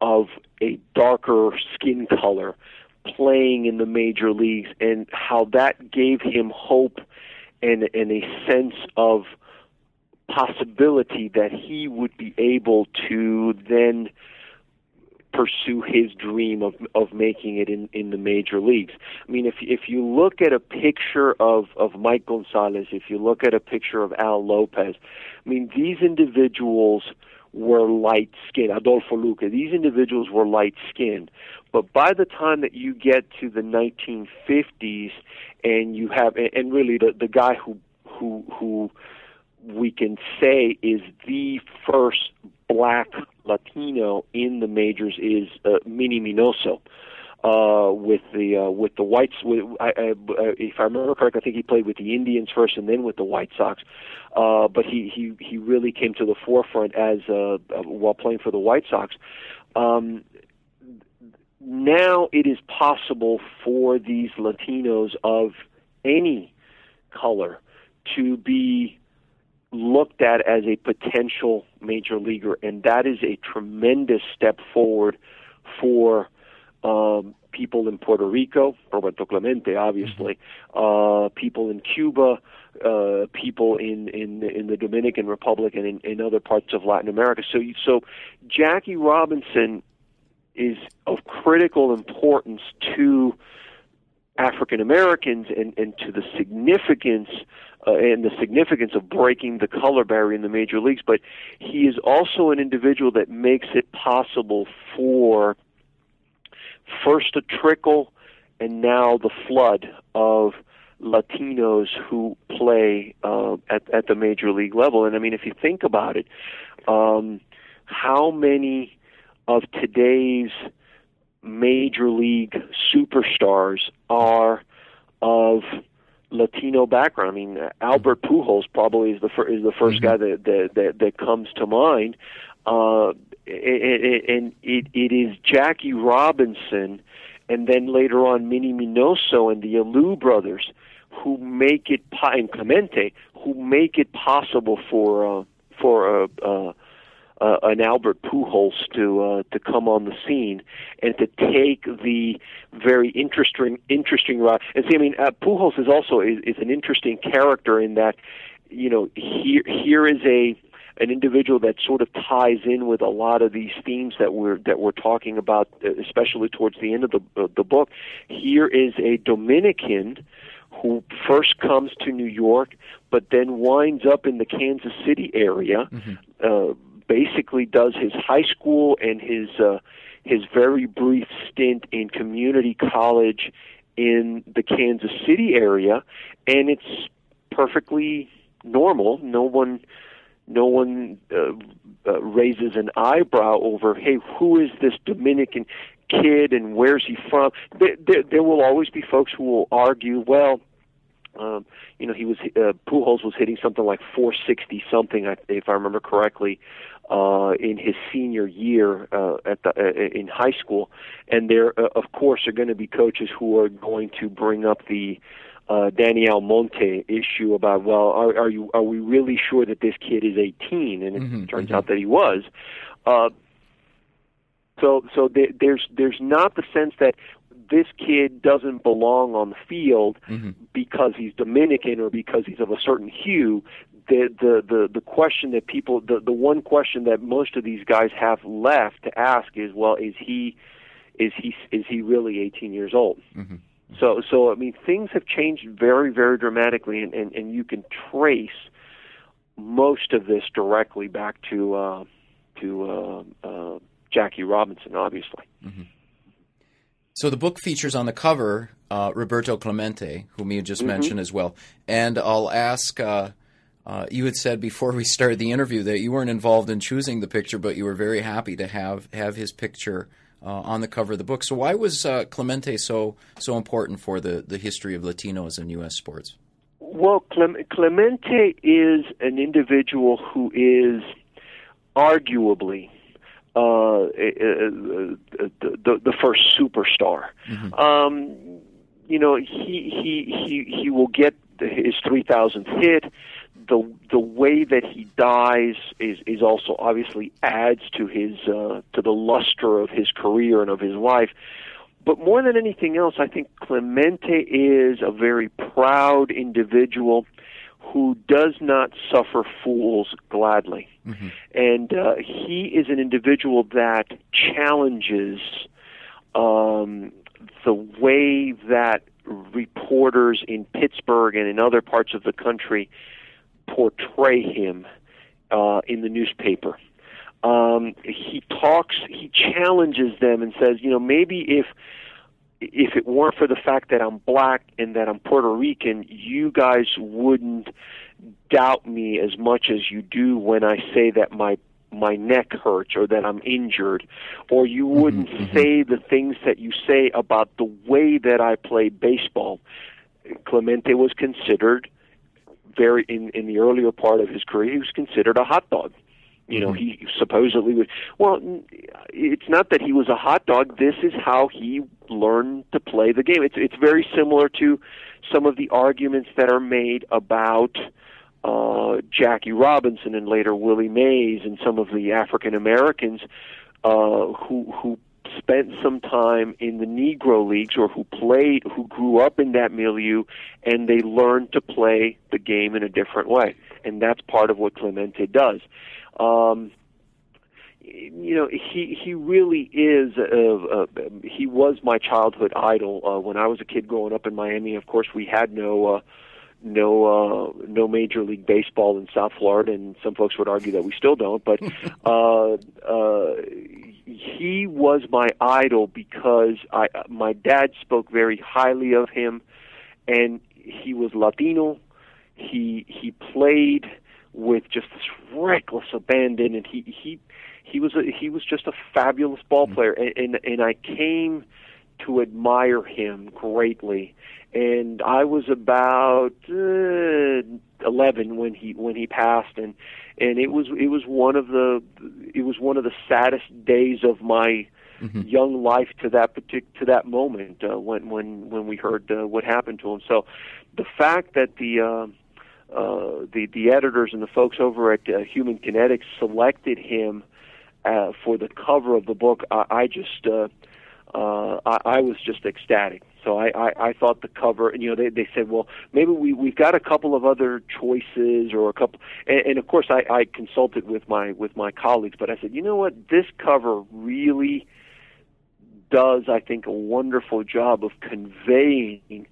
of a darker skin color playing in the major leagues and how that gave him hope and, and a sense of possibility that he would be able to then pursue his dream of of making it in in the major leagues. I mean, if if you look at a picture of of Mike Gonzalez, if you look at a picture of Al Lopez, I mean, these individuals were light skinned. Adolfo Luque, these individuals were light skinned. But by the time that you get to the 1950s, and you have, and really the the guy who who who we can say is the first black Latino in the majors is uh, Minnie Minoso. Uh, with the uh, with the Whites, with, I, I, uh, if I remember correctly, I think he played with the Indians first and then with the White Sox. Uh, but he he he really came to the forefront as uh, while playing for the White Sox. Um, now it is possible for these Latinos of any color to be looked at as a potential major leaguer, and that is a tremendous step forward for um, people in Puerto Rico, Roberto Clemente, obviously, uh, people in Cuba, uh, people in, in in the Dominican Republic and in, in other parts of Latin America. So so Jackie Robinson is of critical importance to African Americans and, and to the significance uh, and the significance of breaking the color barrier in the major leagues. But he is also an individual that makes it possible for first a trickle and now the flood of Latinos who play uh, at at the major league level. And I mean, if you think about it, um, how many of today's major league superstars are of Latino background. I mean, Albert Pujols probably is the fir- is the 1st mm-hmm. guy that, that that that comes to mind. Uh, and it it is Jackie Robinson, and then later on Minnie Minoso and the Alou brothers who make it and Clemente who make it possible for uh, for a. Uh, uh, an Albert Pujols to uh, to come on the scene and to take the very interesting interesting route. And see, I mean, uh, Pujols is also is, is an interesting character in that you know here here is a an individual that sort of ties in with a lot of these themes that we're that we're talking about, especially towards the end of the uh, the book. Here is a Dominican who first comes to New York, but then winds up in the Kansas City area. Mm-hmm. Uh, basically does his high school and his uh, his very brief stint in community college in the Kansas City area, and it's perfectly normal. No one no one uh, uh, raises an eyebrow over, hey, who is this Dominican kid and where's he from? There, there, there will always be folks who will argue, well, um, you know, he was uh, Pujols was hitting something like 460 something, if I remember correctly, uh, in his senior year uh, at the uh, in high school, and there, uh, of course, are going to be coaches who are going to bring up the uh, Danny Almonte issue about well, are, are you are we really sure that this kid is 18? And it mm-hmm, turns mm-hmm. out that he was. Uh, so so there, there's there's not the sense that this kid doesn't belong on the field mm-hmm. because he's Dominican or because he's of a certain hue. The, the the the question that people the the one question that most of these guys have left to ask is well is he is he is he really 18 years old mm-hmm. so so I mean things have changed very very dramatically and and, and you can trace most of this directly back to uh to uh, uh Jackie Robinson obviously mm-hmm. So the book features on the cover uh, Roberto Clemente, whom you just mm-hmm. mentioned as well. And I'll ask. Uh, uh, you had said before we started the interview that you weren't involved in choosing the picture, but you were very happy to have have his picture uh, on the cover of the book. So why was uh, Clemente so so important for the the history of Latinos in U.S. sports? Well, Clemente is an individual who is arguably uh, the the first superstar. Mm-hmm. Um, you know, he he he he will get his three thousandth hit. The the way that he dies is is also obviously adds to his uh, to the luster of his career and of his life. But more than anything else, I think Clemente is a very proud individual who does not suffer fools gladly. Mm-hmm. And uh, he is an individual that challenges um, the way that reporters in Pittsburgh and in other parts of the country portray him uh, in the newspaper. Um, he talks, he challenges them and says, you know, maybe if if it weren't for the fact that I'm black and that I'm Puerto Rican, you guys wouldn't doubt me as much as you do when I say that my my neck hurts or that I'm injured, or you mm-hmm, wouldn't mm-hmm. say the things that you say about the way that I play baseball. Clemente was considered very in in the earlier part of his career. He was considered a hot dog. You know, mm-hmm. he supposedly was. Well, it's not that he was a hot dog. This is how he learned to play the game. It's it's very similar to some of the arguments that are made about uh, Jackie Robinson and later Willie Mays and some of the African Americans uh, who who spent some time in the Negro leagues or who played, who grew up in that milieu, and they learned to play the game in a different way. And that's part of what Clemente does. Um, you know, he he really is. a, uh, he was my childhood idol uh, when I was a kid growing up in Miami. Of course, we had no. Uh, no uh no major league baseball in South Florida and some folks would argue that we still don't but uh uh he was my idol because I my dad spoke very highly of him, and he was Latino. He he played with just this reckless abandon, and he he he was a, he was just a fabulous ball mm-hmm. player, and and, and I came to admire him greatly. And I was about uh, eleven when he when he passed, and and it was it was one of the it was one of the saddest days of my mm-hmm. young life to that partic- to that moment uh, when when when we heard uh, what happened to him. So the fact that the uh, uh, the the editors and the folks over at uh, Human Kinetics selected him uh, for the cover of the book, I, I just uh, uh, I, I was just ecstatic. So I, I, I thought the cover, and you know, they, they said, well, maybe we we've got a couple of other choices or a couple, and, and of course I, I consulted with my with my colleagues, but I said, you know what, this cover really does, I think, a wonderful job of conveying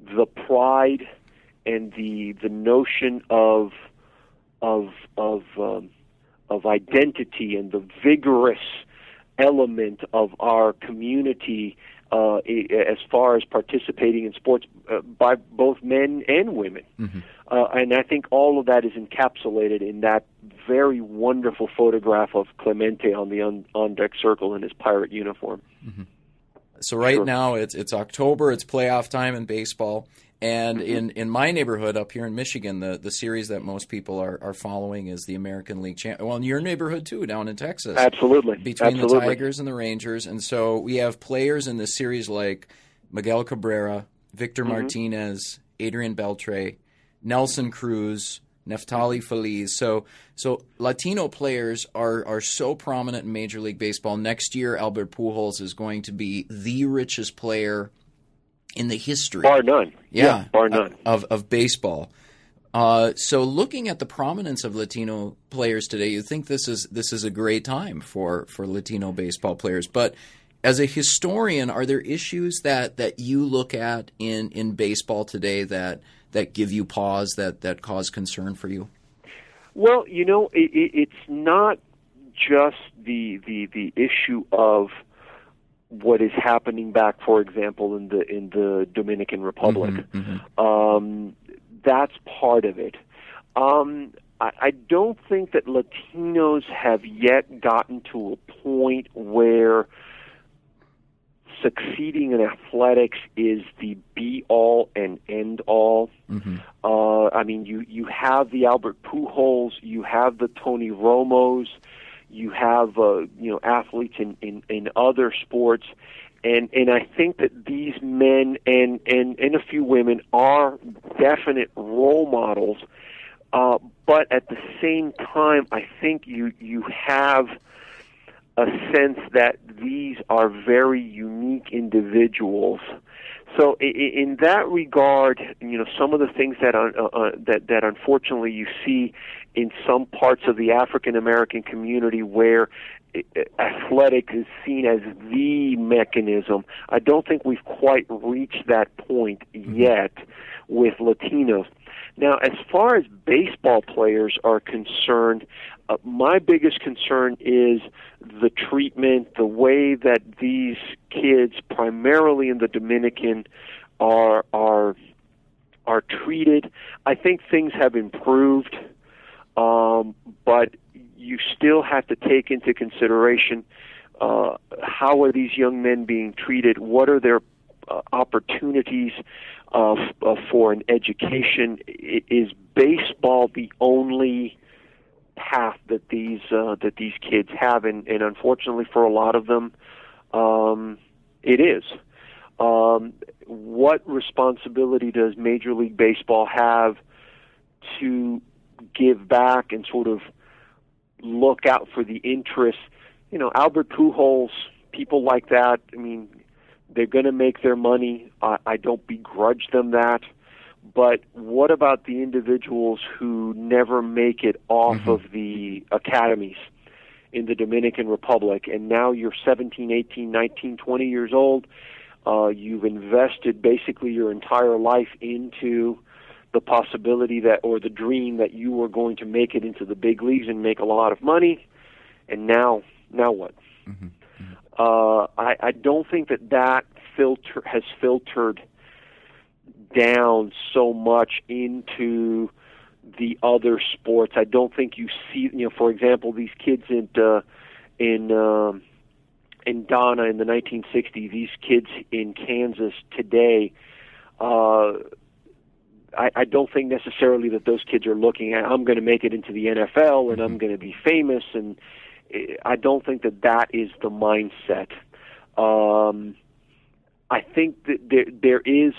the pride and the the notion of of of um, of identity and the vigorous element of our community uh, as far as participating in sports uh, by both men and women. Mm-hmm. Uh, and I think all of that is encapsulated in that very wonderful photograph of Clemente on the on, on deck circle in his pirate uniform. Mm-hmm. So right sure. now it's it's October, it's playoff time in baseball. And mm-hmm. in, in my neighborhood up here in Michigan, the, the series that most people are, are following is the American League Champ. Well, in your neighborhood too, down in Texas. Absolutely. Between Absolutely. the Tigers and the Rangers. And so we have players in this series like Miguel Cabrera, Victor mm-hmm. Martinez, Adrian Beltre, Nelson Cruz, Neftali Feliz. So so Latino players are are so prominent in Major League Baseball. Next year, Albert Pujols is going to be the richest player in the history, bar none. Yeah, yeah bar none of of baseball. Uh, so, looking at the prominence of Latino players today, you think this is this is a great time for for Latino baseball players. But as a historian, are there issues that that you look at in in baseball today that that give you pause that that cause concern for you? Well, you know, it, it, it's not just the the the issue of what is happening back, for example, in the in the Dominican Republic. Mm-hmm, mm-hmm. Um, that's part of it. Um, I, I don't think that Latinos have yet gotten to a point where succeeding in athletics is the be all and end all. Mm-hmm. Uh, I mean, you you have the Albert Pujols, you have the Tony Romos, you have uh, you know athletes in, in in other sports. And and I think that these men and and and a few women are definite role models. Uh, but at the same time I think you you have a sense that these are very unique individuals so in that regard, you know, some of the things that uh, uh, that that unfortunately you see in some parts of the African American community where athletic is seen as the mechanism. I don't think we've quite reached that point mm-hmm. yet with Latinos. Now, as far as baseball players are concerned, uh, my biggest concern is the treatment, the way that these kids, primarily in the Dominican, are are are treated. I think things have improved, um, but you still have to take into consideration uh, how are these young men being treated? What are their uh, opportunities uh, uh, for an education? Is baseball the only path that these uh, that these kids have? And, and unfortunately, for a lot of them, um, it is. Um, what responsibility does Major League Baseball have to give back and sort of look out for the interests? You know, Albert Pujols people like that, I mean, they're going to make their money. I, I don't begrudge them that. But what about the individuals who never make it off mm-hmm. of the academies in the Dominican Republic? And now you're 17, 18, 19, 20 years old. Uh, you've invested basically your entire life into the possibility that, or the dream that you were going to make it into the big leagues and make a lot of money. And now, now what? Mm-hmm. Uh, I, I don't think that that filter has filtered down so much into the other sports. I don't think you see, you know, for example, these kids in uh, in um, in Donna in the 1960s. These kids in Kansas today. Uh, I, I don't think necessarily that those kids are looking at I'm going to make it into the NFL and I'm mm-hmm. going to be famous and I don't think that that is the mindset. Um, I think that there there is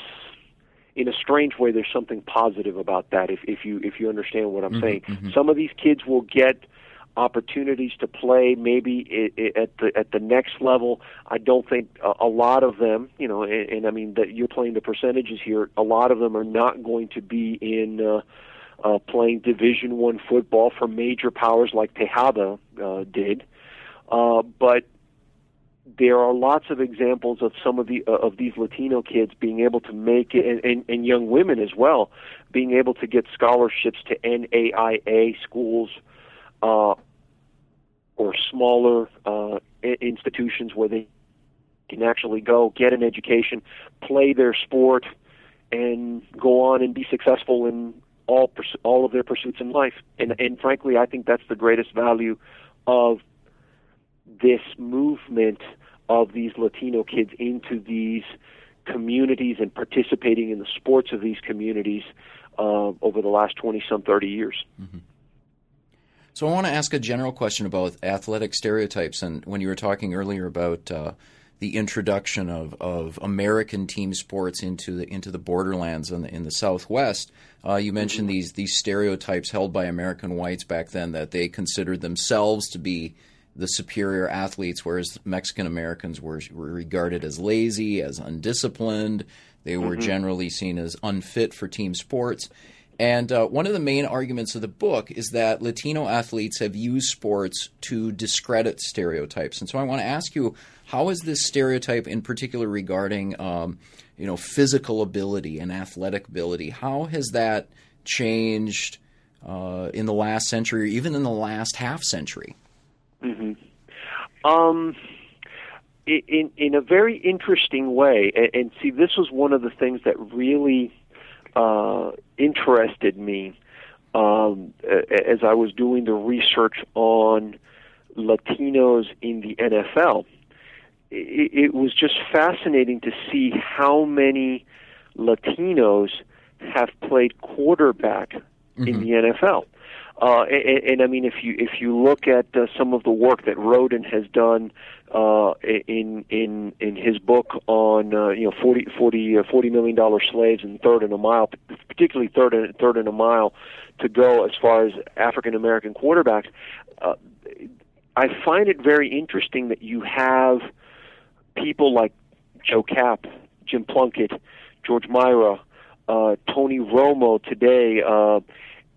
in a strange way, there's something positive about that. If if you if you understand what I'm mm-hmm, saying, mm-hmm. some of these kids will get opportunities to play maybe at the at the next level. I don't think a, lot of them, you know, and, and I mean that you're playing the percentages here. A lot of them are not going to be in. Uh, uh, playing Division One football for major powers like Tejada uh, did, uh, but there are lots of examples of some of the uh, of these Latino kids being able to make it, and, and, and young women as well, being able to get scholarships to NAIA schools uh, or smaller uh, institutions where they can actually go get an education, play their sport, and go on and be successful in all all of their pursuits in life. And and frankly, I think that's the greatest value of this movement of these Latino kids into these communities and participating in the sports of these communities uh, over the last 20 some 30 years. Mm-hmm. So I want to ask a general question about athletic stereotypes. And when you were talking earlier about uh, the introduction of, of American team sports into the into the borderlands in the, in the Southwest, uh, you mentioned mm-hmm. these these stereotypes held by American whites back then that they considered themselves to be the superior athletes, whereas Mexican Americans were, were regarded as lazy, as undisciplined. They were mm-hmm. generally seen as unfit for team sports. And uh, one of the main arguments of the book is that Latino athletes have used sports to discredit stereotypes. And so I want to ask you, how is this stereotype, in particular regarding, um, you know, physical ability and athletic ability, how has that changed uh, in the last century, or even in the last half century? Mm-hmm. Um, in in a very interesting way, and, and see, this was one of the things that really uh, interested me um, as I was doing the research on Latinos in the NFL. It, it was just fascinating to see how many Latinos have played quarterback mm-hmm. in the NFL. Uh, and, and I mean, if you if you look at uh, some of the work that Rhoden has done uh, in in in his book on uh, you know 40 40 uh, 40 million dollar slaves and Third and a Mile, particularly third in Third and a Mile, to go as far as African American quarterbacks. Uh, I find it very interesting that you have people like Joe Kapp, Jim Plunkett, George Mira, uh, Tony Romo today. Uh,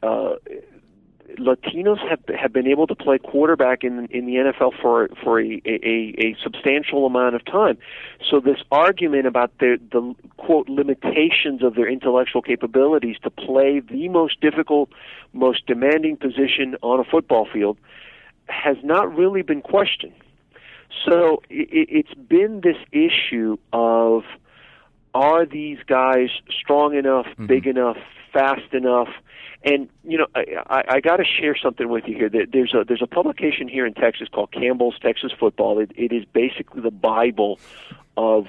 uh, Latinos have have been able to play quarterback in in the NFL for for a, a, a substantial amount of time. So this argument about the the quote limitations of their intellectual capabilities to play the most difficult, most demanding position on a football field has not really been questioned. So it, it's been this issue of are these guys strong enough, mm-hmm. big enough, fast enough? And you know, I, I, I got to share something with you here. There's a there's a publication here in Texas called Campbell's Texas Football. It, it is basically the Bible of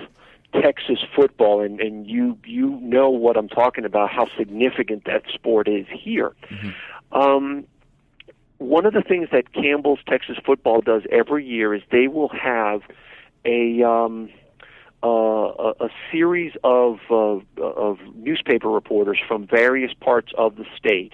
Texas football, and and you you know what I'm talking about. How significant that sport is here. Mm-hmm. Um, one of the things that Campbell's Texas Football does every year is they will have a um, uh, a, a series of uh, of newspaper reporters from various parts of the state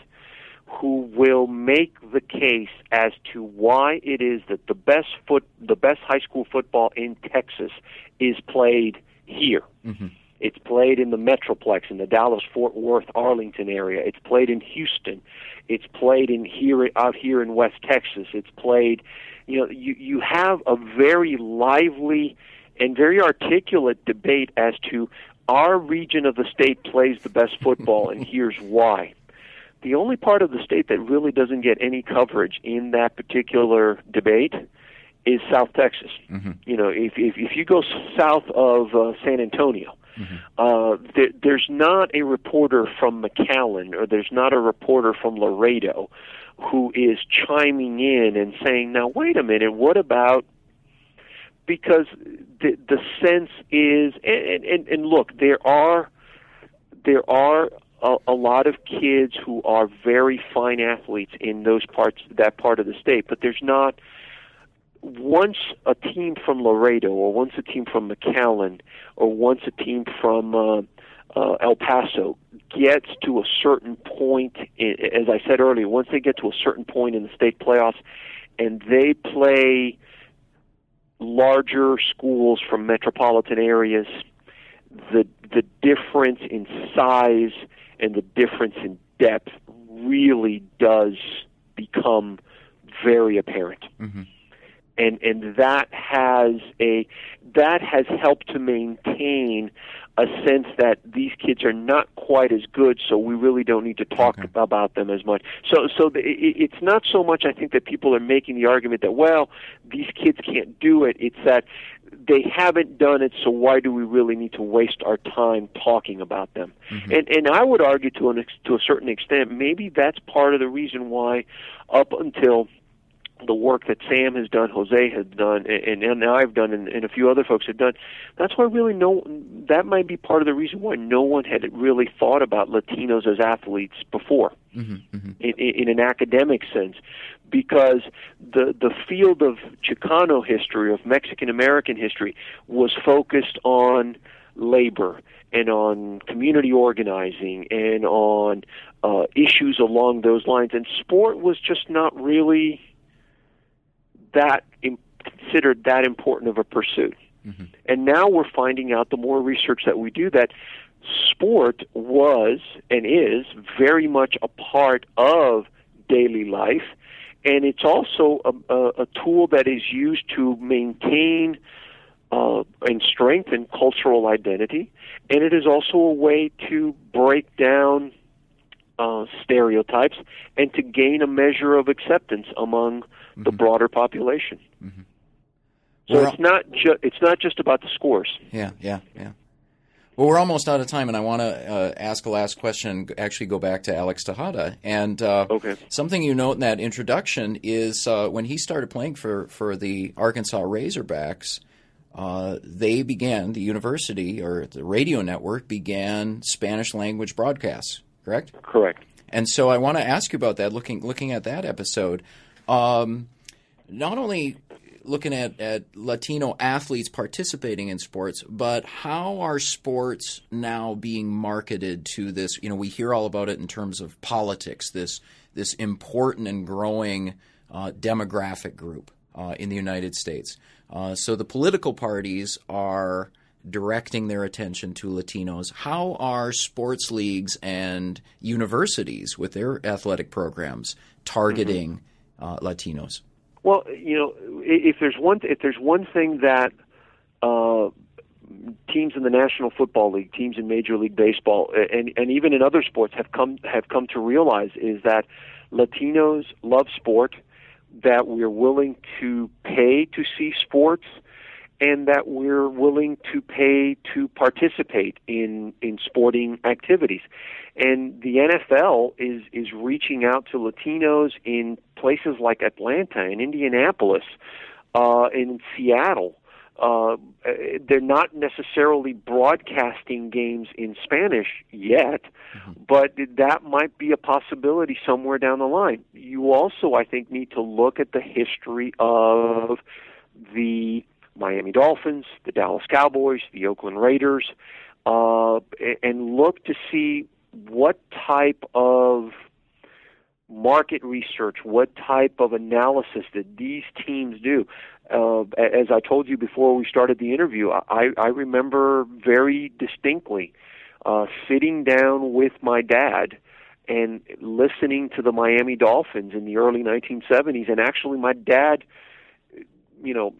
who will make the case as to why it is that the best foot the best high school football in Texas is played here. Mm-hmm. It's played in the Metroplex in the Dallas Fort Worth Arlington area. It's played in Houston. It's played in here out here in West Texas. It's played you know you you have a very lively and very articulate debate as to our region of the state plays the best football and here's why. The only part of the state that really doesn't get any coverage in that particular debate is South Texas. Mm-hmm. You know, if, if if you go south of uh, San Antonio, mm-hmm. uh, there, there's not a reporter from McAllen or there's not a reporter from Laredo who is chiming in and saying, "Now wait a minute, what about?" Because the the sense is, and and, and look, there are there are a, a lot of kids who are very fine athletes in those parts that part of the state, but there's not once a team from Laredo or once a team from McAllen or once a team from uh, uh, El Paso gets to a certain point, as I said earlier, once they get to a certain point in the state playoffs and they play larger schools from metropolitan areas, the the difference in size and the difference in depth really does become very apparent. Mm-hmm. And and that has a that has helped to maintain a sense that these kids are not quite as good, so we really don't need to talk okay. about them as much. So, so the, it, it's not so much I think that people are making the argument that well, these kids can't do it. It's that they haven't done it, so why do we really need to waste our time talking about them? Mm-hmm. And and I would argue to an ex, to a certain extent, maybe that's part of the reason why, up until the work that Sam has done, Jose has done, and, and I've done, and, and a few other folks have done. That's why really no. That might be part of the reason why no one had really thought about Latinos as athletes before, mm-hmm, mm-hmm. In, in an academic sense, because the the field of Chicano history, of Mexican American history, was focused on labor and on community organizing and on uh, issues along those lines, and sport was just not really that considered that important of a pursuit. Mm-hmm. And now we're finding out the more research that we do that sport was and is very much a part of daily life, and it's also a, a, a tool that is used to maintain uh, and strengthen cultural identity, and it is also a way to break down uh, stereotypes and to gain a measure of acceptance among mm-hmm. the broader population. Mm-hmm. So it's not ju- it's not just about the scores. Yeah, yeah, yeah. Well, we're almost out of time, and I want to uh, ask a last question. Actually, go back to Alex Tejada, and uh, okay. something you note in that introduction is uh, when he started playing for for the Arkansas Razorbacks. Uh, they began the university or the radio network began Spanish language broadcasts. Correct. Correct. And so I want to ask you about that. Looking looking at that episode, um, not only looking at, at Latino athletes participating in sports, but how are sports now being marketed to this? You know, we hear all about it in terms of politics. This this important and growing uh, demographic group uh, in the United States. Uh, so the political parties are directing their attention to Latinos. How are sports leagues and universities with their athletic programs targeting? Mm-hmm uh, Latinos? Well, you know, if there's one if there's one thing that uh, teams in the National Football League, teams in Major League Baseball, and and even in other sports have come have come to realize is that Latinos love sport, that we're willing to pay to see sports, and that we're willing to pay to participate in in sporting activities. And the NFL is is reaching out to Latinos in places like Atlanta and Indianapolis, uh, in Seattle. Uh, they're not necessarily broadcasting games in Spanish yet, mm-hmm. but that might be a possibility somewhere down the line. You also, I think, need to look at the history of the Miami Dolphins, the Dallas Cowboys, the Oakland Raiders, uh, and look to see what type of market research, what type of analysis that these teams do. Uh, as I told you before we started the interview, I, I remember very distinctly uh, sitting down with my dad and listening to the Miami Dolphins in the early 1970s. And actually, my dad, you know,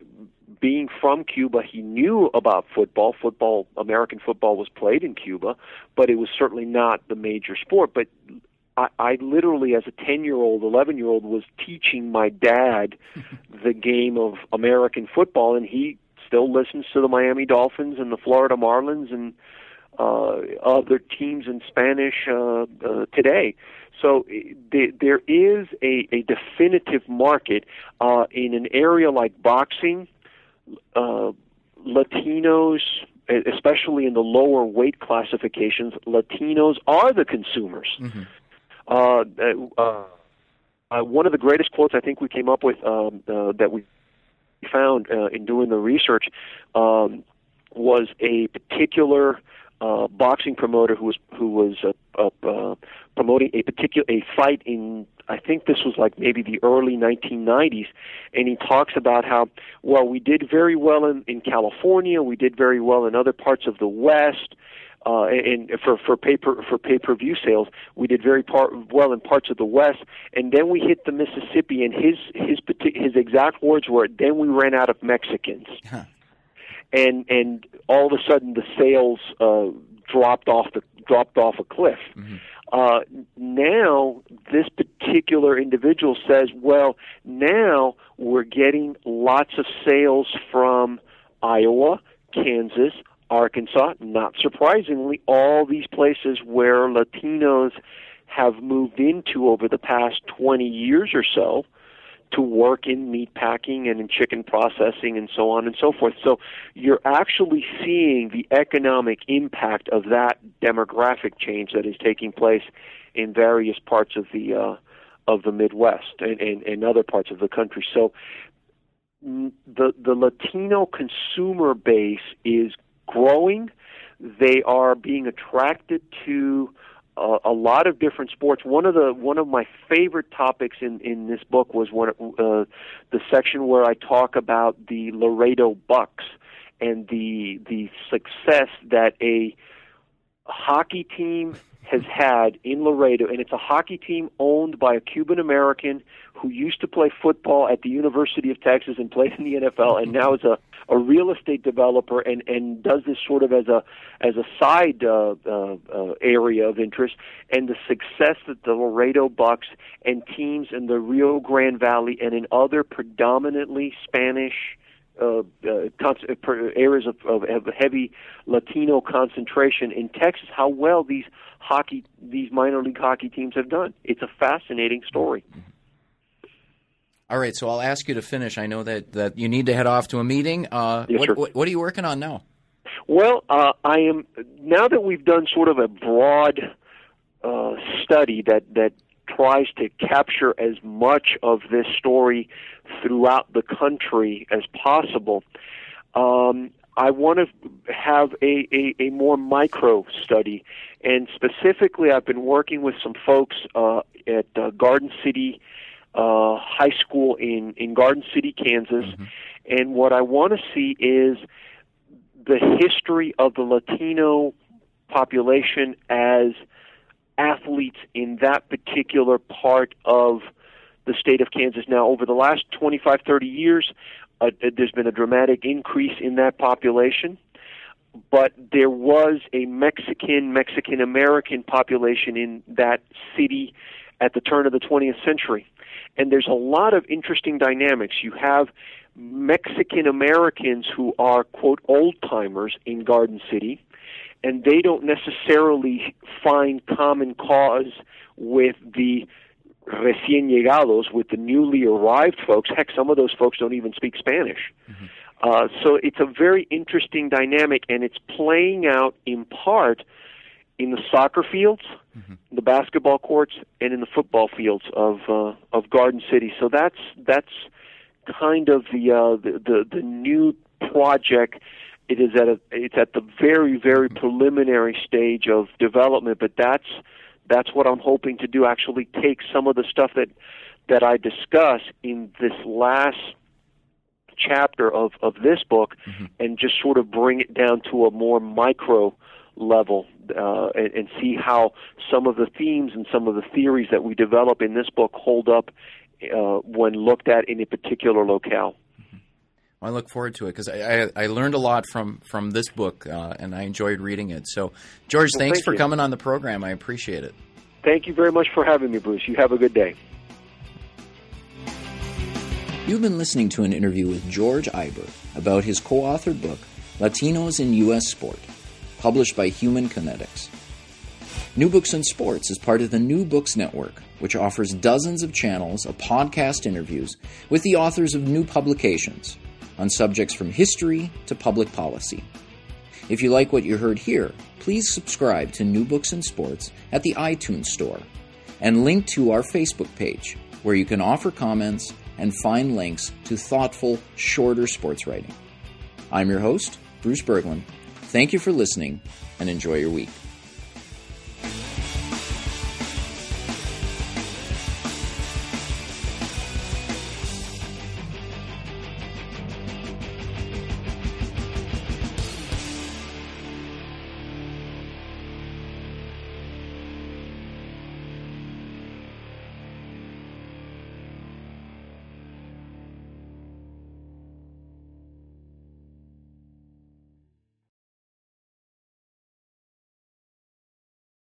being from Cuba, he knew about football. Football, American football was played in Cuba, but it was certainly not the major sport. But I, I literally, as a 10 year old, 11 year old, was teaching my dad the game of American football, and he still listens to the Miami Dolphins and the Florida Marlins and uh, other teams in Spanish uh, uh, today. So th- there is a, a definitive market uh, in an area like boxing. Uh, Latinos, especially in the lower weight classifications, Latinos are the consumers. Mm-hmm. Uh, uh, uh, one of the greatest quotes I think we came up with um, uh, that we found uh, in doing the research um, was a particular uh, boxing promoter who was who was uh, uh, promoting a particular a fight in I think this was like maybe the early 1990s, and he talks about how well we did very well in in California, we did very well in other parts of the West, uh, and for for pay per for pay per view sales, we did very part, well in parts of the West, and then we hit the Mississippi, and his his his exact words were, "Then we ran out of Mexicans," huh. and and all of a sudden the sales uh, dropped off the dropped off a cliff. Mm-hmm. Uh, now this particular individual says, "Well, now we're getting lots of sales from Iowa, Kansas, Arkansas, not surprisingly, all these places where Latinos have moved into over the past 20 years or so to work in meat packing and in chicken processing and so on and so forth. So you're actually seeing the economic impact of that demographic change that is taking place in various parts of the uh, of the Midwest and, and, and other parts of the country. So the the Latino consumer base is growing. They are being attracted to a lot of different sports. One of the one of my favorite topics in in this book was one uh, the section where I talk about the Laredo Bucks and the the success that a hockey team has had in Laredo, and it's a hockey team owned by a Cuban American who used to play football at the University of Texas and played in the NFL, and now is a, a real estate developer and and does this sort of as a as a side uh, uh, uh, area of interest. And the success that the Laredo Bucks and teams in the Rio Grande Valley and in other predominantly Spanish uh, uh, uh, areas of, of, heavy Latino concentration in Texas, how well these hockey, these minor league hockey teams have done. It's a fascinating story. All right, so I'll ask you to finish. I know that, that you need to head off to a meeting. Uh, yes, what, what, what, are you working on now? Well, uh, I am now that we've done sort of a broad uh, study that that tries to capture as much of this story throughout the country as possible. Um, I want to have a, a, a, more micro study, and specifically, I've been working with some folks uh, at uh, Garden City uh, High School in in Garden City, Kansas, mm-hmm. and what I want to see is the history of the Latino population as athletes in that particular part of the state of Kansas. Now, over the last 25, 30 years, uh, there's been a dramatic increase in that population, but there was a Mexican, Mexican American population in that city at the turn of the 20th century. And there's a lot of interesting dynamics. You have Mexican Americans who are, quote, old timers in Garden City and they don't necessarily find common cause with the recién llegados, with the newly arrived folks. Heck, some of those folks don't even speak Spanish. Mm-hmm. Uh, so it's a very interesting dynamic, and it's playing out in part in the soccer fields, mm-hmm. the basketball courts, and in the football fields of uh, of Garden City. So that's that's kind of the uh, the, the the new project it is at a it's at the very very preliminary stage of development but that's that's what I'm hoping to do. Actually, take some of the stuff that that I discuss in this last chapter of of this book, mm-hmm. and just sort of bring it down to a more micro level uh, and, and see how some of the themes and some of the theories that we develop in this book hold up uh, when looked at in a particular locale. I look forward to it because I, I, I, learned a lot from from this book uh, and I enjoyed reading it. So, George, well, thanks thank for you. coming on the program. I appreciate it. Thank you very much for having me, Bruce. You have a good day. You've been listening to an interview with George Iber about his co authored book, Latinos in U.S. Sport, published by Human Kinetics. New Books in Sports is part of the New Books Network, which offers dozens of channels of podcast interviews with the authors of new publications on subjects from history to public policy. If you like what you heard here, please subscribe to New Books in Sports at the iTunes Store and link to our Facebook page, where you can offer comments and find links to thoughtful, shorter sports writing. I'm your host, Bruce Berglund. Thank you for listening and enjoy your week.